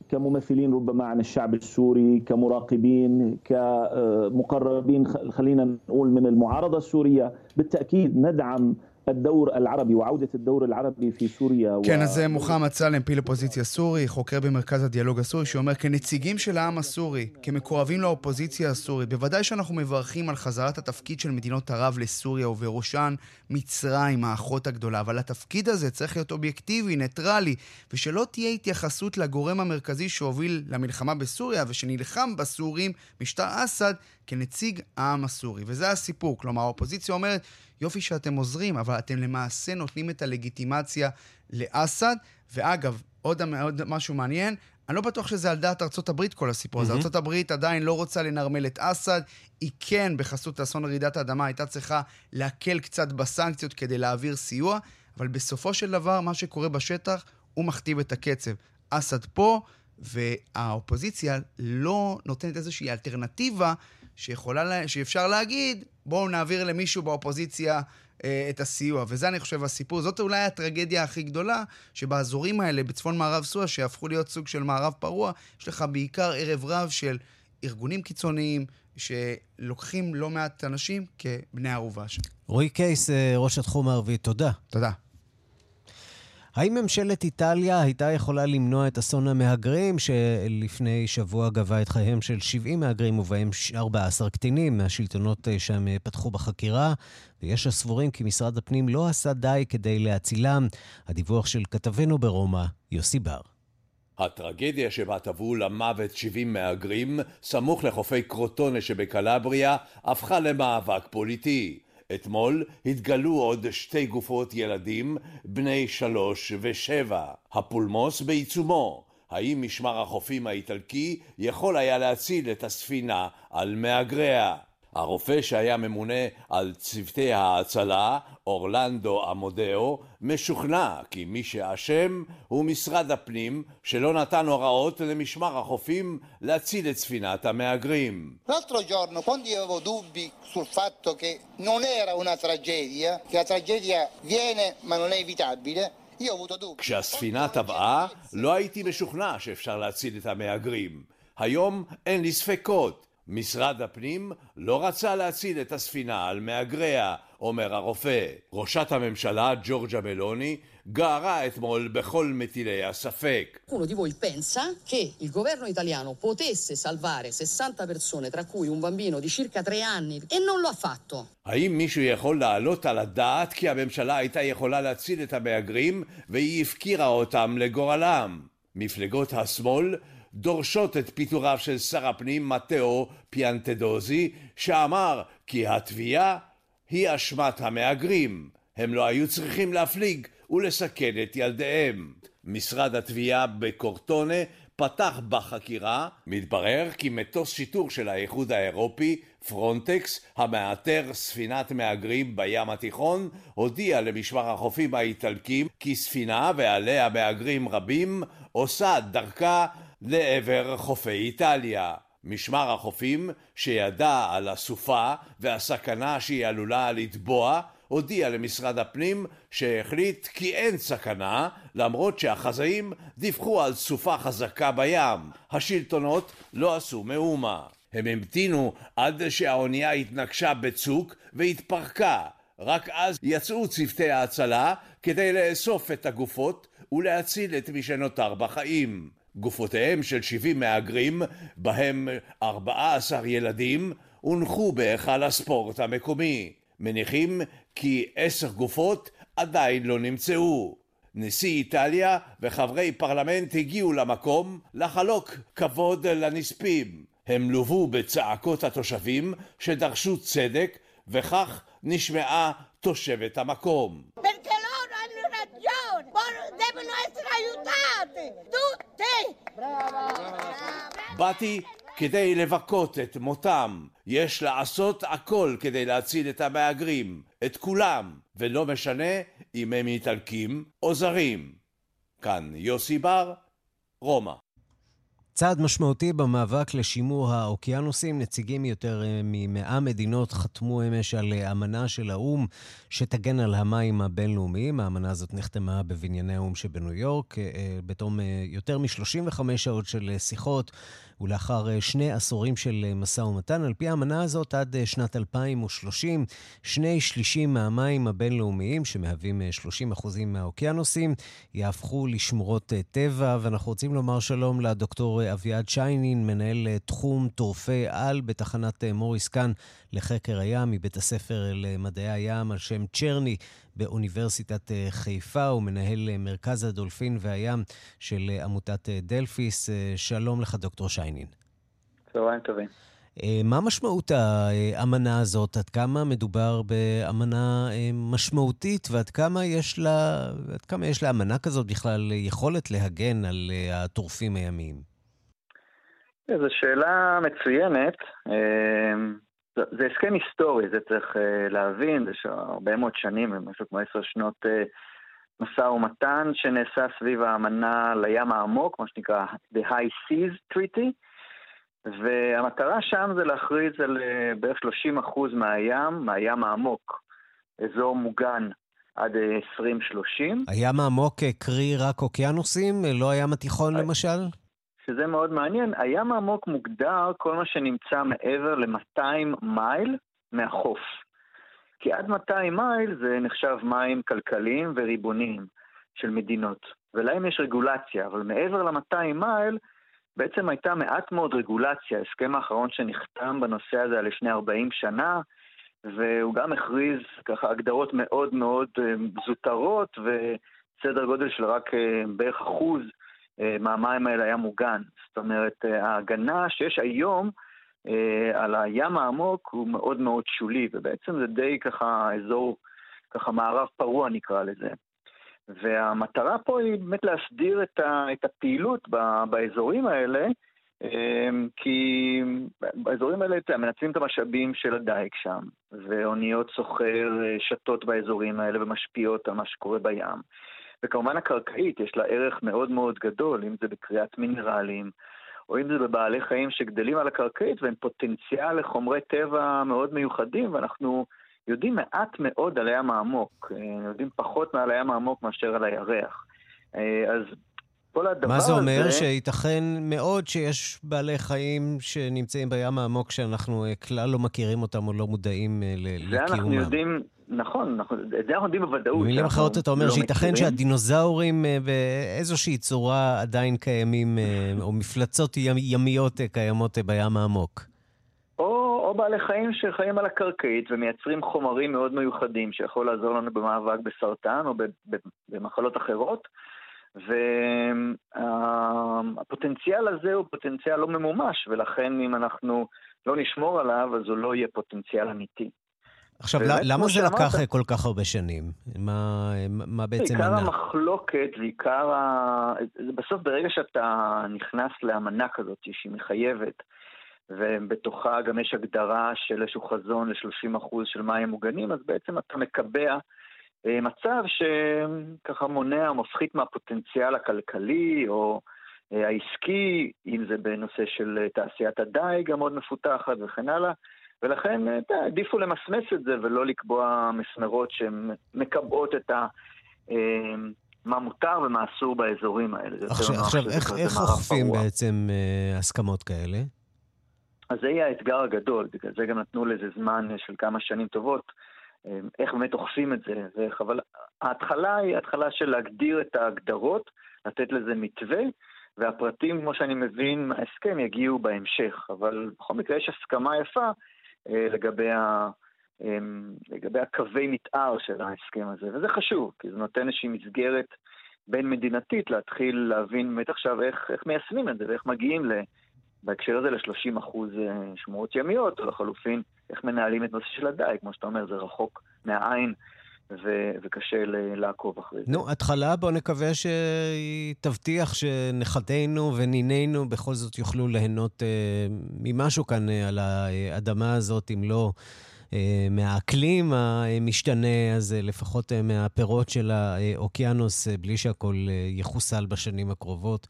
كممثلين ربما عن الشعب السوري كمراقبين كمقربين خلينا نقول من المعارضة السورية بالتأكيد ندعم الدور العربي وعودة الدور العربي في سوريا כן, אז זה מוחמד סלם, פעיל אופוזיציה סורי, חוקר במרכז הדיאלוג הסורי, שאומר, כנציגים של העם הסורי, כמקורבים לאופוזיציה הסורית, בוודאי שאנחנו מברכים על חזרת התפקיד של מדינות ערב לסוריה, ובראשן מצרים, האחות הגדולה, אבל התפקיד הזה צריך להיות אובייקטיבי, ניטרלי, ושלא תהיה התייחסות לגורם המרכזי שהוביל למלחמה בסוריה, ושנלחם בסורים, משטר אסד, כנציג העם הסורי. וזה הסיפור. כלומר, האופוזיציה אומרת, יופי שאתם עוזרים, אבל אתם למעשה נותנים את הלגיטימציה לאסד. ואגב, עוד, עוד משהו מעניין, אני לא בטוח שזה על דעת ארצות הברית כל הסיפור הזה. מהמם. ארצות הברית עדיין לא רוצה לנרמל את אסד. היא כן, בחסות אסון רעידת האדמה, הייתה צריכה להקל קצת בסנקציות כדי להעביר סיוע, אבל בסופו של דבר, מה שקורה בשטח, הוא מכתיב את הקצב. אסד פה, והאופוזיציה לא נותנת איזושהי אלטרנטיבה שיכולה, לה- שאפשר להגיד, בואו נעביר למישהו באופוזיציה אה, את הסיוע. וזה, אני חושב, הסיפור. זאת אולי הטרגדיה הכי גדולה, שבאזורים האלה, בצפון מערב סוריה, שהפכו להיות סוג של מערב פרוע, יש לך בעיקר ערב רב של ארגונים קיצוניים, שלוקחים לא מעט אנשים כבני ערובה שם. רועי קייס, אה, ראש התחום הערבי, תודה. תודה. האם ממשלת איטליה הייתה יכולה למנוע את אסון המהגרים שלפני שבוע גבה את חייהם של 70 מהגרים ובהם 14 קטינים מהשלטונות אה, שם אה, פתחו בחקירה ויש הסבורים כי משרד הפנים לא עשה די כדי להצילם. הדיווח של כתבנו ברומא, יוסי בר. הטרגדיה שבה טבעו למוות 70 מהגרים, סמוך לחופי קרוטונה שבקלבריה, הפכה למאבק פוליטי. אתמול התגלו עוד שתי גופות ילדים, בני שלוש ושבע. הפולמוס בעיצומו. האם משמר החופים האיטלקי יכול היה להציל את הספינה על מהגריה? הרופא שהיה ממונה על צוותי ההצלה, אורלנדו עמודאו, משוכנע כי מי שאשם הוא משרד הפנים שלא נתן הוראות למשמר החופים להציל את ספינת המהגרים. L'altro giorno, quando io avevo dubbi sul fatto che non era una tragedia, che la tragedia viene ma non è evitabile, io ho avuto dubbi. כשהספינה טבעה, לא הייתי משוכנע שאפשר להציל את המהגרים. היום אין לי ספקות. משרד הפנים לא רצה להציל את הספינה על מהגריה, אומר הרופא. ראשת הממשלה, ג'ורג'ה מלוני, גערה אתמול בכל מטילי הספק. Qualcuno di voi pensa che il governo italiano potesse salvare 60 persone, tra cui un bambino di circa 3 anni, e non lo ha fatto. האם מישהו יכול להעלות על הדעת כי הממשלה הייתה יכולה להציל את המהגרים והיא הפקירה אותם לגורלם? מפלגות השמאל דורשות את פיטוריו של שר הפנים מתאו פיאנטדוזי, שאמר כי התביעה היא אשמת המהגרים. הם לא היו צריכים להפליג ולסכן את ילדיהם. משרד התביעה בקורטונה פתח בחקירה, מתברר כי מטוס שיטור של האיחוד האירופי, פרונטקס, המאתר ספינת מהגרים בים התיכון, הודיע למשמר החופים האיטלקים כי ספינה ועליה מהגרים רבים עושה דרכה לעבר חופי איטליה. משמר החופים, שידע על הסופה והסכנה שהיא עלולה לטבוע, הודיע למשרד הפנים שהחליט כי אין סכנה, למרות שהחזאים דיווחו על סופה חזקה בים. השלטונות לא עשו מאומה. הם המתינו עד שהאונייה התנגשה בצוק והתפרקה. רק אז יצאו צוותי ההצלה כדי לאסוף את הגופות ולהציל את מי שנותר בחיים. גופותיהם של 70 מהגרים, בהם 14 ילדים, הונחו בהיכל הספורט המקומי. מניחים כי עשר גופות עדיין לא נמצאו. נשיא איטליה וחברי פרלמנט הגיעו למקום לחלוק כבוד לנספים. הם לוו בצעקות התושבים שדרשו צדק, וכך נשמעה תושבת המקום. Loro devono essere aiutati, tutti! באתי כדי לבכות את מותם. יש לעשות הכל כדי להציל את המהגרים, את כולם, ולא משנה אם הם איטלקים או זרים. כאן יוסי בר, רומא. צעד משמעותי במאבק לשימור האוקיינוסים. נציגים מיותר אה, ממאה מדינות חתמו אמש על אה, אמנה של האו"ם שתגן על המים הבינלאומיים. האמנה הזאת נחתמה בבנייני האו"ם שבניו יורק אה, בתום יותר מ-35 שעות של שיחות ולאחר שני עשורים של משא ומתן. על פי האמנה הזאת, עד שנת 2030, שני שלישים מהמים הבינלאומיים, שמהווים 30% מהאוקיינוסים, יהפכו לשמורות טבע. ואנחנו רוצים לומר שלום לדוקטור אביעד שיינין, מנהל תחום טורפי על בתחנת מוריס כאן לחקר הים, מבית הספר למדעי הים על שם צ'רני באוניברסיטת חיפה. הוא מנהל מרכז הדולפין והים של עמותת דלפיס. שלום לך, דוקטור שיינין. צהריים טובים. מה משמעות האמנה הזאת? עד כמה מדובר באמנה משמעותית, ועד כמה יש לה, עד כמה יש לאמנה כזאת בכלל יכולת להגן על הטורפים הימיים? זו שאלה מצוינת. זה הסכם היסטורי, זה צריך להבין, זה הרבה מאוד שנים, משהו כמו עשר שנות משא ומתן שנעשה סביב האמנה לים העמוק, מה שנקרא The High Seas Treaty, והמטרה שם זה להכריז על בערך 30% מהים, מהים העמוק, אזור מוגן עד 2030. הים העמוק קרי רק אוקיינוסים? לא הים התיכון למשל? שזה מאוד מעניין, הים העמוק מוגדר כל מה שנמצא מעבר ל-200 מייל מהחוף. כי עד 200 מייל זה נחשב מים כלכליים וריבוניים של מדינות. ולהם יש רגולציה, אבל מעבר ל-200 מייל בעצם הייתה מעט מאוד רגולציה. ההסכם האחרון שנחתם בנושא הזה היה לפני 40 שנה, והוא גם הכריז ככה הגדרות מאוד מאוד זוטרות וסדר גודל של רק בערך אחוז מהמים האלה היה מוגן. זאת אומרת, ההגנה שיש היום על הים העמוק הוא מאוד מאוד שולי, ובעצם זה די ככה אזור, ככה מערב פרוע נקרא לזה. והמטרה פה היא באמת להסדיר את, הפעילות באזורים האלה, כי באזורים האלה מנצלים את המשאבים של הדייג שם, ואוניות סוחר שתות באזורים האלה ומשפיעות על מה שקורה בים. וכמובן הקרקעית יש לה ערך מאוד מאוד גדול, אם זה בקריאת מינרלים, או אם זה בבעלי חיים שגדלים על הקרקעית והם פוטנציאל לחומרי טבע מאוד מיוחדים, ואנחנו יודעים מעט מאוד על הים העמוק, יודעים פחות מעל הים העמוק מאשר על הירח. אז כל הדבר הזה... מה זה אומר? זה... שייתכן מאוד שיש בעלי חיים שנמצאים בים העמוק שאנחנו כלל לא מכירים אותם או לא מודעים לקיומם. זה אנחנו יודעים, נכון, אנחנו, את זה אנחנו יודעים בוודאות. במילים אחרות אתה אומר לא שייתכן. שהדינוזאורים באיזושהי צורה עדיין קיימים, או מפלצות ימיות קיימות בים העמוק. או, או בעלי חיים שחיים על הקרקעית ומייצרים חומרים מאוד מיוחדים שיכול לעזור לנו במאבק בסרטן או במחלות אחרות. והפוטנציאל הזה הוא פוטנציאל לא ממומש, ולכן אם אנחנו לא נשמור עליו, אז הוא לא יהיה פוטנציאל אמיתי. עכשיו, למה זה לקח כל כך הרבה שנים? מה, מה בעצם מנע? עיקר המחלוקת ועיקר ה... בסוף ברגע שאתה נכנס לאמנה כזאת שהיא מחייבת, ובתוכה גם יש הגדרה של איזשהו חזון ל-30% של מים מוגנים, אז בעצם אתה מקבע מצב שככה מונע או מפחית מהפוטנציאל הכלכלי או העסקי, אם זה בנושא של תעשיית הדיג המאוד מפותחת וכן הלאה, ולכן עדיפו למסמס את זה ולא לקבוע מסמרות שמקבעות את ה... מה מותר ומה אסור באזורים האלה. עכשיו, עכשיו איך, איך אוכפים בעצם אה, הסכמות כאלה? אז זה יהיה האתגר הגדול, בגלל זה גם נתנו לזה זמן של כמה שנים טובות. אה, איך באמת אוכפים את זה, ואיך, אבל ההתחלה היא התחלה של להגדיר את ההגדרות, לתת לזה מתווה, והפרטים, כמו שאני מבין מההסכם, יגיעו בהמשך. אבל בכל מקרה יש הסכמה יפה אה, לגבי, ה, אה, לגבי הקווי מתאר של ההסכם הזה, וזה חשוב, כי זה נותן איזושהי מסגרת בין מדינתית להתחיל להבין באמת עכשיו איך, איך מיישמים את זה ואיך מגיעים ל... בהקשר הזה ל-30 אחוז אה, שמורות ימיות, או לחלופין, איך מנהלים את נושא של הדייג, כמו שאתה אומר, זה רחוק מהעין ו- וקשה ל- לעקוב אחרי זה. נו, התחלה, בוא נקווה שהיא תבטיח שנכדינו ונינינו בכל זאת יוכלו ליהנות אה, ממשהו כאן אה, על האדמה הזאת, אם לא אה, מהאקלים המשתנה, אז אה, לפחות אה, מהפירות של האוקיינוס, אה, בלי שהכול אה, יחוסל בשנים הקרובות.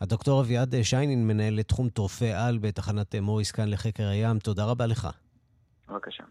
הדוקטור אביעד שיינין, מנהל תחום טורפי על בתחנת אה, מוריס כאן לחקר הים, תודה רבה לך. בבקשה.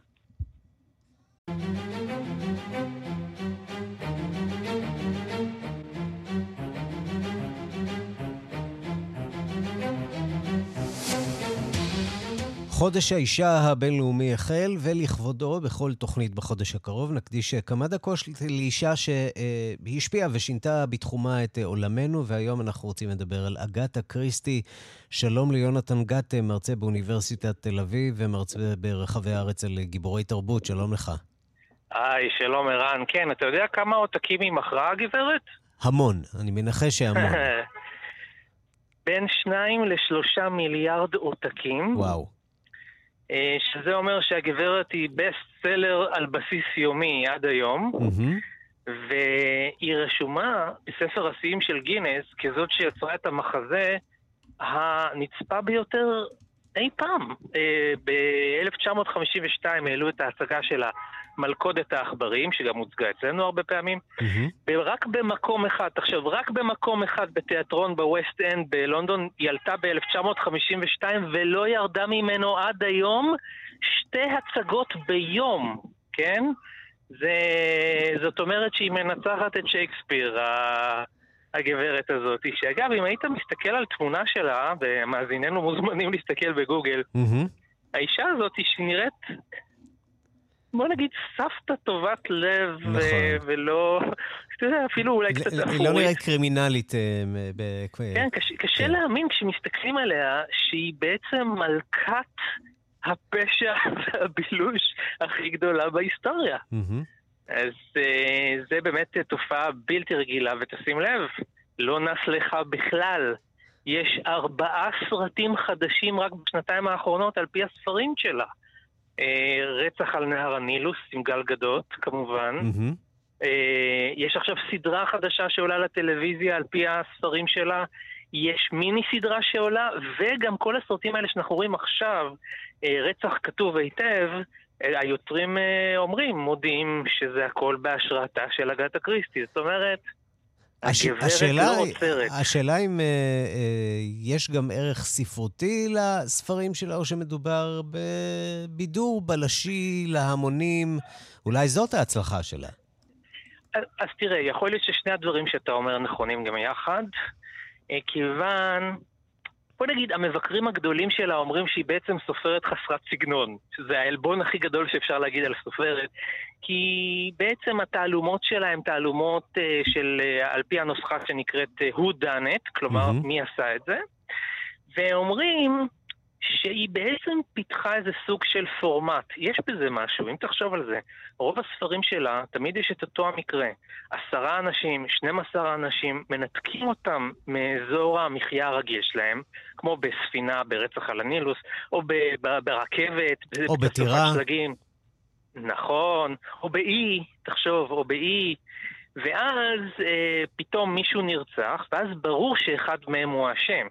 חודש האישה הבינלאומי החל, ולכבודו, בכל תוכנית בחודש הקרוב, נקדיש כמה דקות לאישה שהשפיעה ושינתה בתחומה את עולמנו, והיום אנחנו רוצים לדבר על אגתה קריסטי. שלום ליונתן גת, מרצה באוניברסיטת תל אביב ומרצה ברחבי הארץ על גיבורי תרבות, שלום לך. היי, שלום ערן. כן, אתה יודע כמה עותקים היא מכרה, הגברת? המון, אני מנחש שהמון. בין שניים לשלושה מיליארד עותקים. וואו. אה, שזה אומר שהגברת היא בסט סלר על בסיס יומי עד היום, והיא רשומה בספר השיאים של גינס כזאת שיצרה את המחזה הנצפה ביותר אי פעם. אה, ב-1952 העלו את ההצגה שלה, מלכודת העכברים, שגם הוצגה אצלנו הרבה פעמים, ורק במקום אחד, עכשיו, רק במקום אחד בתיאטרון בווסט אנד בלונדון, היא עלתה ב-1952 ולא ירדה ממנו עד היום שתי הצגות ביום, כן? זה, זאת אומרת שהיא מנצחת את שייקספיר, הגברת הזאת, שאגב, אם היית מסתכל על תמונה שלה, ומאזיננו מוזמנים להסתכל בגוגל, האישה הזאת שהיא נראית, בוא נגיד, סבתא טובת לב, נכון. ו- ולא, אתה יודע, אפילו אולי קצת היא לא. נראית קרימינלית. אה, ב- כן, קשה, קשה להאמין כשמסתכלים עליה שהיא בעצם מלכת הפשע והבילוש הכי גדולה בהיסטוריה. אז אה, זה באמת תופעה בלתי רגילה, ותשים לב, לא נס לך בכלל. יש ארבעה סרטים חדשים רק בשנתיים האחרונות על פי הספרים שלה. אה, רצח על נהר הנילוס עם גל גדות, כמובן. אה, יש עכשיו סדרה חדשה שעולה לטלוויזיה על פי הספרים שלה. יש מיני סדרה שעולה, וגם כל הסרטים האלה שאנחנו רואים עכשיו, אה, רצח כתוב היטב, היוצרים אומרים, מודיעים שזה הכל בהשראתה של אגתה קריסטי. זאת אומרת, הש... הגברת השאלה, לא עוצרת. השאלה אם אה, אה, יש גם ערך ספרותי לספרים שלה, או שמדובר בבידור בלשי להמונים. אולי זאת ההצלחה שלה. אז, אז תראה, יכול להיות ששני הדברים שאתה אומר נכונים גם יחד, אה, כיוון, בוא נגיד, המבקרים הגדולים שלה אומרים שהיא בעצם סופרת חסרת סגנון, שזה העלבון הכי גדול שאפשר להגיד על סופרת, כי בעצם התעלומות שלה הן תעלומות אה, של, אה, על פי הנוסחה שנקראת אה, who done it, כלומר, מהמם. מי עשה את זה, ואומרים שהיא בעצם פיתחה איזה סוג של פורמט. יש בזה משהו, אם תחשוב על זה. רוב הספרים שלה, תמיד יש את אותו המקרה. עשרה אנשים, 12 אנשים, מנתקים אותם מאזור המחיה הרגיל שלהם, כמו בספינה ברצח על הנילוס, או ברכבת, או בטירה. נכון, או באי, תחשוב, או באי. ואז אה, פתאום מישהו נרצח, ואז ברור שאחד מהם הוא האשם.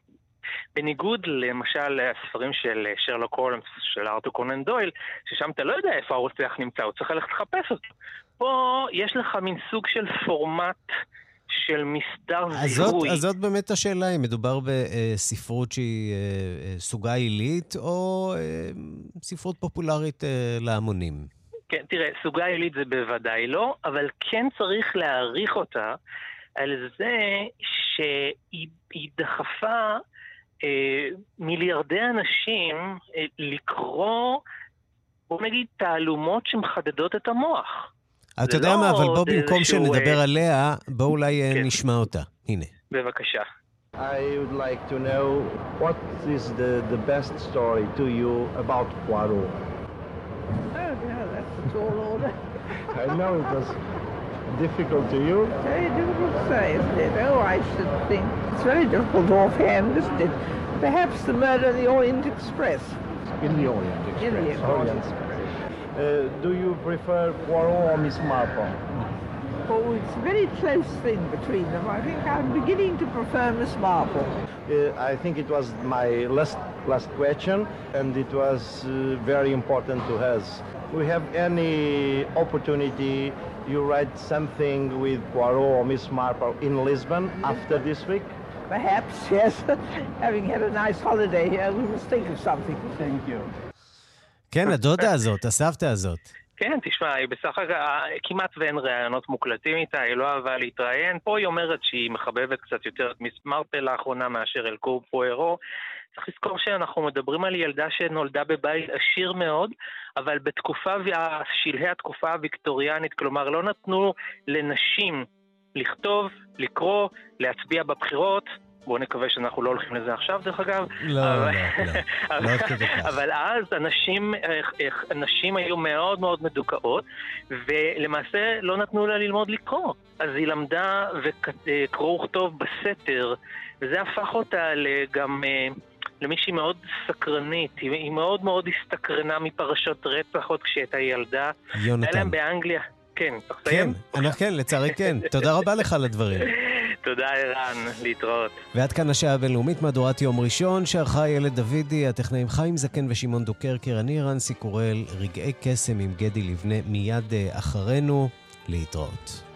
בניגוד למשל לספרים של אה, שרלוק הולמס, של ארתור קונן דויל, ששם אתה לא יודע איפה הרוצח נמצא, הוא צריך ללכת לחפש אותו. פה יש לך מין סוג של פורמט של מסדר זיהוי. אז זאת באמת השאלה, אם מדובר בספרות שהיא אה, אה, סוגה עילית, או ספרות פופולרית להמונים. כן, תראה, סוגה עילית זה בוודאי לא, אבל כן צריך להעריך אותה על זה שהיא היא דחפה מיליארדי אנשים אה, לקרוא, בוא נגיד, תעלומות שמחדדות את המוח. אתה יודע מה, אבל בוא במקום איזשהו, שנדבר אה, עליה, בוא אולי אה, כן. נשמע אותה. הנה. בבקשה. I would like to know what is the, the best story to you about Poirot. Oh, yeah, that's a tall order. I know it was difficult to you. Very difficult to say, isn't it? Oh, I should think. It's very difficult offhand, isn't it? Perhaps the murder of the Orient Express. In the Orient Express. In the Orient Uh, do you prefer Poirot or Miss Marple? Oh, it's a very close thing between them. I think I'm beginning to prefer Miss Marple. Uh, I think it was my last last question, and it was uh, very important to us. We have any opportunity. You write something with Poirot or Miss Marple in Lisbon after this week? Perhaps, yes. Having had a nice holiday here, we must think of something. Thank you. כן, הדודה הזאת, הסבתא הזאת. כן, תשמע, היא בסך הכל, כמעט ואין ראיונות מוקלטים איתה, היא לא אהבה להתראיין. פה היא אומרת שהיא מחבבת קצת יותר את מיס מרפל לאחרונה מאשר אל קור פוארו. צריך לזכור שאנחנו מדברים על ילדה שנולדה בבית עשיר מאוד, אבל בתקופה, שלהי התקופה הוויקטוריאנית, כלומר לא נתנו לנשים לכתוב, לקרוא, להצביע בבחירות. בואו נקווה שאנחנו לא הולכים לזה עכשיו, דרך אגב. לא, אבל- לא, לא. לא. אבל אז הנשים, איך- איך- הנשים היו מאוד מאוד מדוכאות, ולמעשה לא נתנו לה ללמוד לקרוא. אז היא למדה וקרוא וכתוב בסתר, וזה הפך אותה גם למישהי מאוד סקרנית. היא, מאוד מאוד הסתקרנה מפרשות רצח עוד כשהייתה ילדה. יונתן. היה להם באנגליה. כן, אתה כן, מסיים? אנחנו כן, לצערי כן. תודה רבה לך על הדברים. תודה, ערן, להתראות. ועד כאן השעה הבינלאומית, מהדורת יום ראשון, שערכה ילד דוידי, הטכנאים חיים זקן ושמעון דוקרקר, אני רנסי קורל, רגעי קסם עם גדי לבנה מיד אה, אחרינו, להתראות.